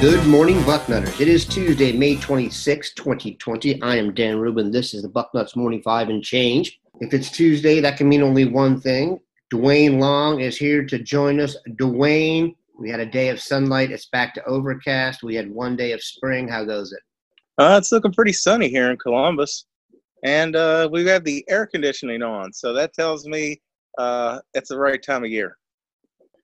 Good morning, Bucknutters. It is Tuesday, May 26, 2020. I am Dan Rubin. This is the Bucknuts Morning Five and Change. If it's Tuesday, that can mean only one thing. Dwayne Long is here to join us. Dwayne, we had a day of sunlight. It's back to overcast. We had one day of spring. How goes it? Uh, it's looking pretty sunny here in Columbus, and uh, we have the air conditioning on, so that tells me uh, it's the right time of year.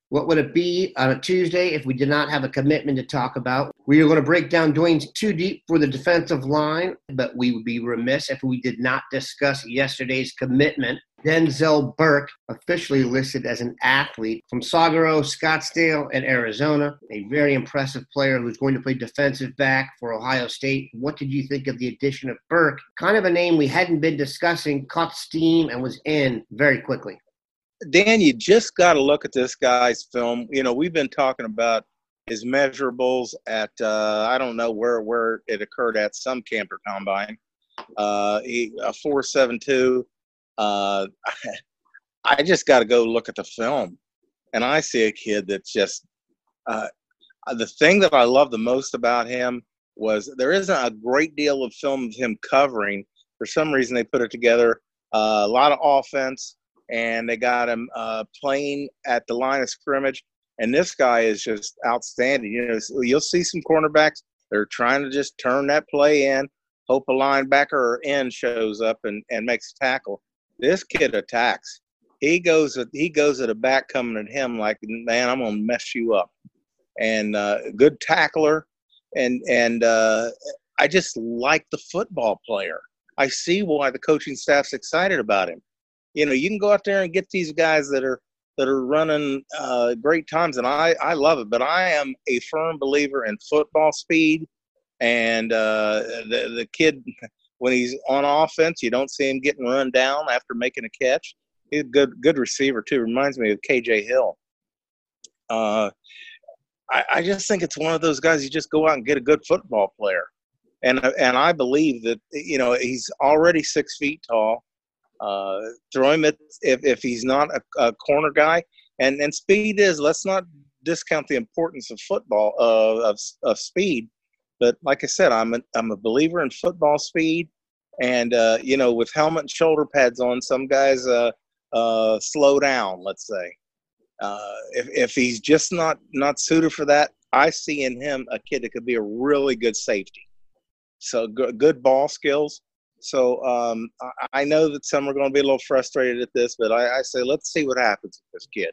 What would it be on a Tuesday if we did not have a commitment to talk about? We are going to break down Dwayne's too deep for the defensive line, but we would be remiss if we did not discuss yesterday's commitment. Denzel Burke, officially listed as an athlete from Saguaro, Scottsdale, and Arizona, a very impressive player who's going to play defensive back for Ohio State. What did you think of the addition of Burke? Kind of a name we hadn't been discussing, caught steam, and was in very quickly. Dan, you just got to look at this guy's film. You know, we've been talking about his measurables at uh, I don't know where where it occurred at some camper combine. Uh, he a four seven two. Uh, I just got to go look at the film, and I see a kid that's just. Uh, the thing that I love the most about him was there isn't a great deal of film of him covering. For some reason, they put it together. Uh, a lot of offense, and they got him uh, playing at the line of scrimmage. And this guy is just outstanding. You know, you'll see some cornerbacks they're trying to just turn that play in, hope a linebacker or end shows up and, and makes a tackle. This kid attacks. He goes at he goes at a back coming at him like, man, I'm gonna mess you up. And uh, good tackler, and and uh, I just like the football player. I see why the coaching staff's excited about him you know, you can go out there and get these guys that are that are running uh, great times, and I I love it. But I am a firm believer in football speed, and uh, the the kid when he's on offense, you don't see him getting run down after making a catch. He's a good good receiver too. Reminds me of KJ Hill. Uh, I, I just think it's one of those guys you just go out and get a good football player, and and I believe that you know he's already six feet tall. Uh, throw him at, if, if he's not a, a, corner guy. And, and speed is, let's not discount the importance of football, uh, of, of speed. But like I said, I'm a, I'm a believer in football speed. And, uh, you know, with helmet and shoulder pads on, some guys uh, uh, slow down, let's say. Uh, if, if he's just not, not suited for that, I see in him a kid that could be a really good safety. So good ball skills so um, I know that some are going to be a little frustrated at this, but I, I say let's see what happens with this kid.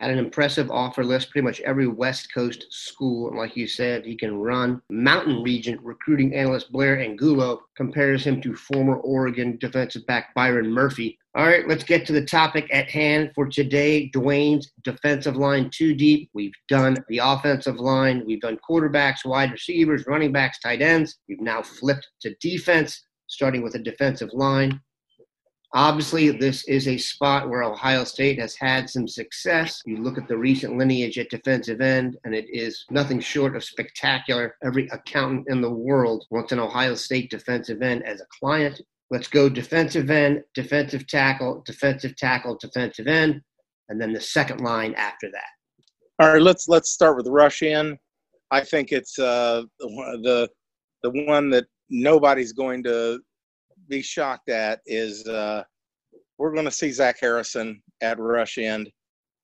Had an impressive offer list, pretty much every West Coast school. And like you said, he can run. Mountain Region recruiting analyst Blair Angulo compares him to former Oregon defensive back Byron Murphy. All right, let's get to the topic at hand for today. Dwayne's defensive line too deep. We've done the offensive line. We've done quarterbacks, wide receivers, running backs, tight ends. We've now flipped to defense starting with a defensive line. Obviously, this is a spot where Ohio State has had some success. You look at the recent lineage at defensive end, and it is nothing short of spectacular. Every accountant in the world wants an Ohio State defensive end as a client. Let's go defensive end, defensive tackle, defensive tackle, defensive end, and then the second line after that. All right, let's let's start with rush end. I think it's uh, the the one that nobody's going to be shocked at is uh, we're going to see Zach Harrison at rush end.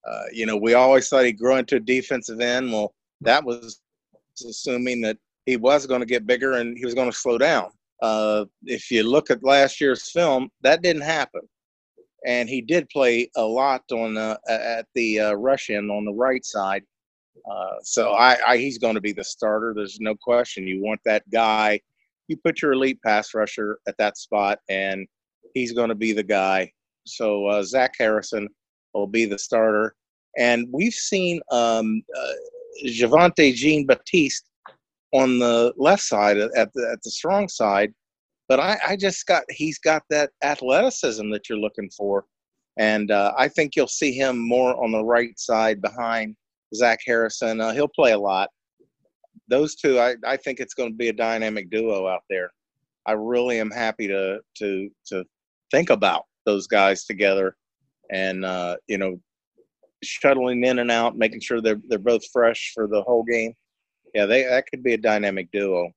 Uh, you know, we always thought he'd grow into a defensive end. Well, that was assuming that he was going to get bigger and he was going to slow down. Uh, if you look at last year's film, that didn't happen, and he did play a lot on the, at the uh, rush end on the right side. Uh, so I, I he's going to be the starter. There's no question. You want that guy. You put your elite pass rusher at that spot, and he's going to be the guy. So uh, Zach Harrison will be the starter. And we've seen um, uh, Javontae Jean Baptiste on the left side at the, at the strong side. But I, I just got he's got that athleticism that you're looking for, and uh, I think you'll see him more on the right side behind Zach Harrison. Uh, he'll play a lot. Those two, I, I think it's going to be a dynamic duo out there. I really am happy to to to think about those guys together, and uh, you know, shuttling in and out, making sure they're they're both fresh for the whole game. Yeah, they that could be a dynamic duo.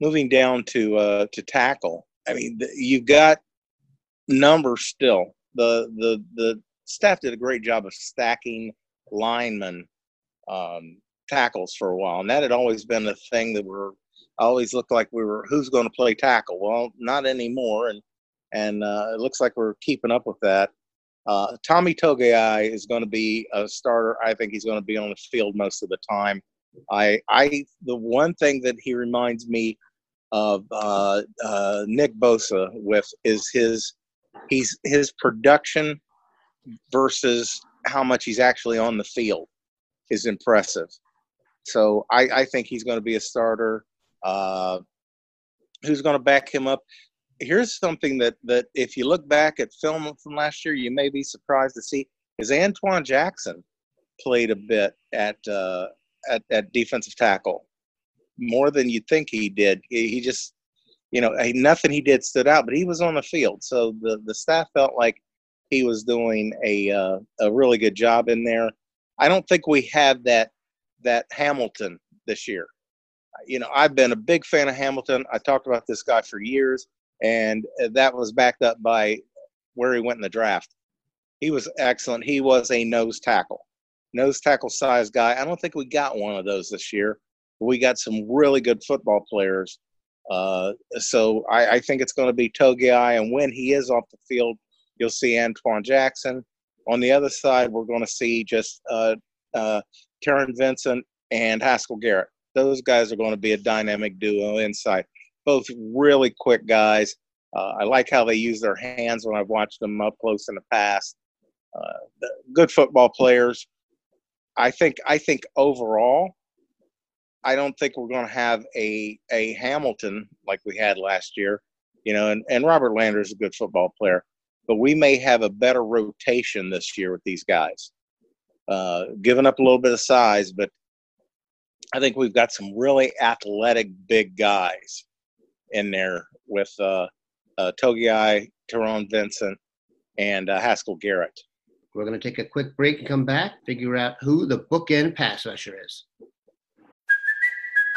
Moving down to uh, to tackle, I mean, the, you've got numbers still. The the the staff did a great job of stacking linemen um, tackles for a while, and that had always been the thing that we're always looked like we were who's going to play tackle. Well, not anymore, and and uh, it looks like we're keeping up with that. Uh, Tommy Togiai is going to be a starter. I think he's going to be on the field most of the time. I, I, the one thing that he reminds me of uh, uh, Nick Bosa with is his, he's his production versus how much he's actually on the field is impressive. So I, I think he's going to be a starter. Uh, who's going to back him up? here's something that that if you look back at film from last year, you may be surprised to see is Antwuan Jackson played a bit at uh, at, at defensive tackle more than you'd think he did. He, he just you know nothing he did stood out, but he was on the field, so the the staff felt like he was doing a uh, a really good job in there. I don't think we have that that Hamilton this year. You know, I've been a big fan of Hamilton. I talked about this guy for years and that was backed up by where he went in the draft. He was excellent. He was a nose tackle, nose tackle size guy. I don't think we got one of those this year. We got some really good football players. Uh, so I, I, think it's going to be Togiai, and when he is off the field, you'll see Antwuan Jackson. On the other side, we're going to see just uh, uh, Taron Vincent and Haskell Garrett. Those guys are going to be a dynamic duo inside both really quick guys. Uh, I like how they use their hands when I've watched them up close in the past. Uh, good football players. I think. I think overall, I don't think we're going to have a a Hamilton like we had last year. You know, and, and Robert Landers is a good football player, but we may have a better rotation this year with these guys. Uh, giving up a little bit of size, but I think we've got some really athletic big guys in there with uh, uh, Togiai, Taron Vincent, and uh, Haskell Garrett. We're going to take a quick break and come back, figure out who the bookend pass rusher is.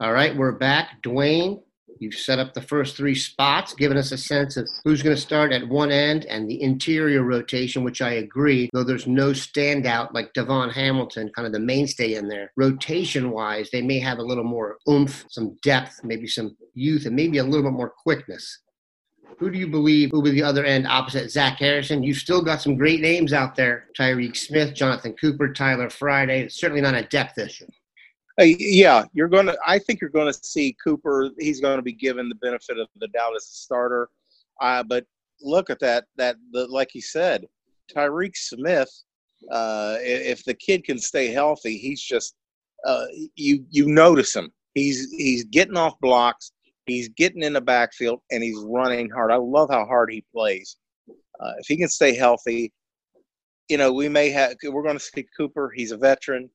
All right, we're back. Dwayne, you've set up the first three spots, giving us a sense of who's going to start at one end and the interior rotation, which I agree, though there's no standout like DaVon Hamilton, kind of the mainstay in there. Rotation wise, they may have a little more oomph, some depth, maybe some youth, and maybe a little bit more quickness. Who do you believe will be the other end opposite Zach Harrison? You've still got some great names out there Tyreke Smith, Jonathan Cooper, Tyler Friday. It's certainly not a depth issue. Uh, yeah, you're going to. I think you're going to see Cooper. He's going to be given the benefit of the doubt as a starter. Uh, but look at that. That the, like you said, Tyreke Smith. Uh, if the kid can stay healthy, he's just uh, you. You notice him. He's he's getting off blocks. He's getting in the backfield and he's running hard. I love how hard he plays. Uh, if he can stay healthy, you know, we may have. We're going to see Cooper. He's a veteran.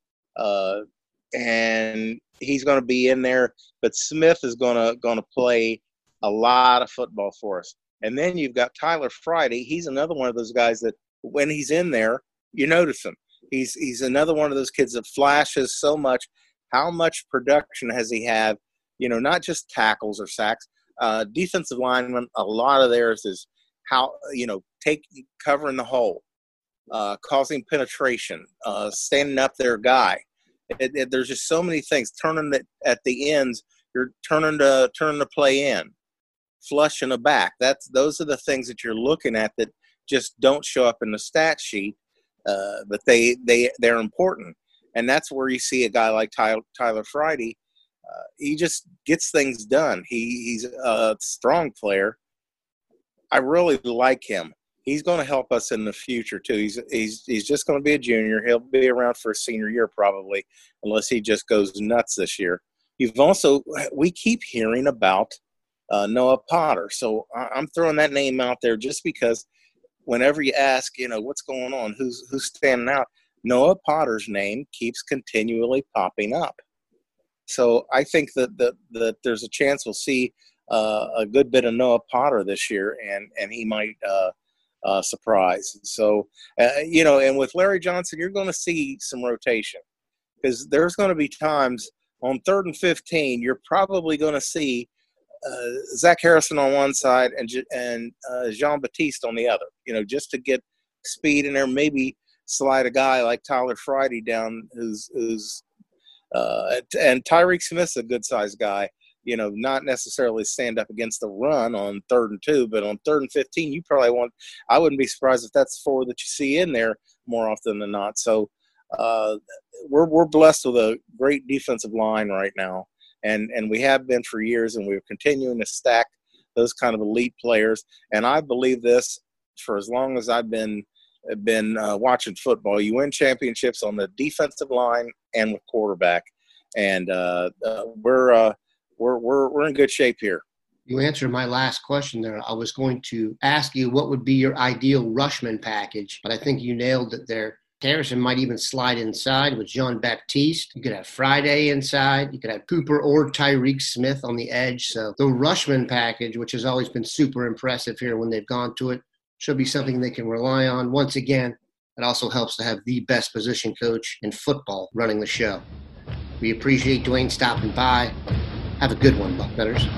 And he's going to be in there. But Smith is going to going to play a lot of football for us. And then you've got Tyler Friday. He's another one of those guys that when he's in there, you notice him. He's he's another one of those kids that flashes so much. how much production has he had? You know, not just tackles or sacks. Uh, defensive linemen, a lot of theirs is how you know take covering the hole, uh, causing penetration, uh, standing up their guy. It, it, there's just so many things. Turning it at the ends, you're turning to turning the play in, flushing the back. That's those are the things that you're looking at that just don't show up in the stat sheet, uh, but they they they're important. And that's where you see a guy like Tyler, Tyler Friday. Uh, he just gets things done. He he's a strong player. I really like him. He's going to help us in the future too. He's he's he's just going to be a junior. He'll be around for a senior year probably, unless he just goes nuts this year. You've also we keep hearing about uh, Noah Potter, so I'm throwing that name out there just because whenever you ask, you know, what's going on, who's who's standing out, Noah Potter's name keeps continually popping up. So I think that that, that there's a chance we'll see uh, a good bit of Noah Potter this year, and and he might uh, uh, surprise. So uh, you know, and with Larry Johnson, you're going to see some rotation because there's going to be times on third and fifteen you're probably going to see uh, Zach Harrison on one side and and uh, Jean Baptiste on the other. You know, just to get speed in there, maybe slide a guy like Tyler Friday down, who's who's uh, and Tyreke Smith's a good sized guy. You know, not necessarily stand up against the run on third and two, but on third and fifteen, you probably want. I wouldn't be surprised if that's four that you see in there more often than not. So uh, we're we're blessed with a great defensive line right now and and we have been for years, and we're continuing to stack those kind of elite players. And I believe this for as long as I've been been uh, watching football. You win championships on the defensive line and with quarterback, and uh, uh, we're, uh, we're we're we're in good shape here. You answered my last question there. I was going to ask you what would be your ideal Rushmen package, but I think you nailed it there. Harrison might even slide inside with Jean Baptiste. You could have Friday inside. You could have Cooper or Tyreke Smith on the edge. So the Rushmen package, which has always been super impressive here when they've gone to it, should be something they can rely on. Once again, it also helps to have the best position coach in football running the show. We appreciate Dwayne stopping by. Have a good one, Bucknutters.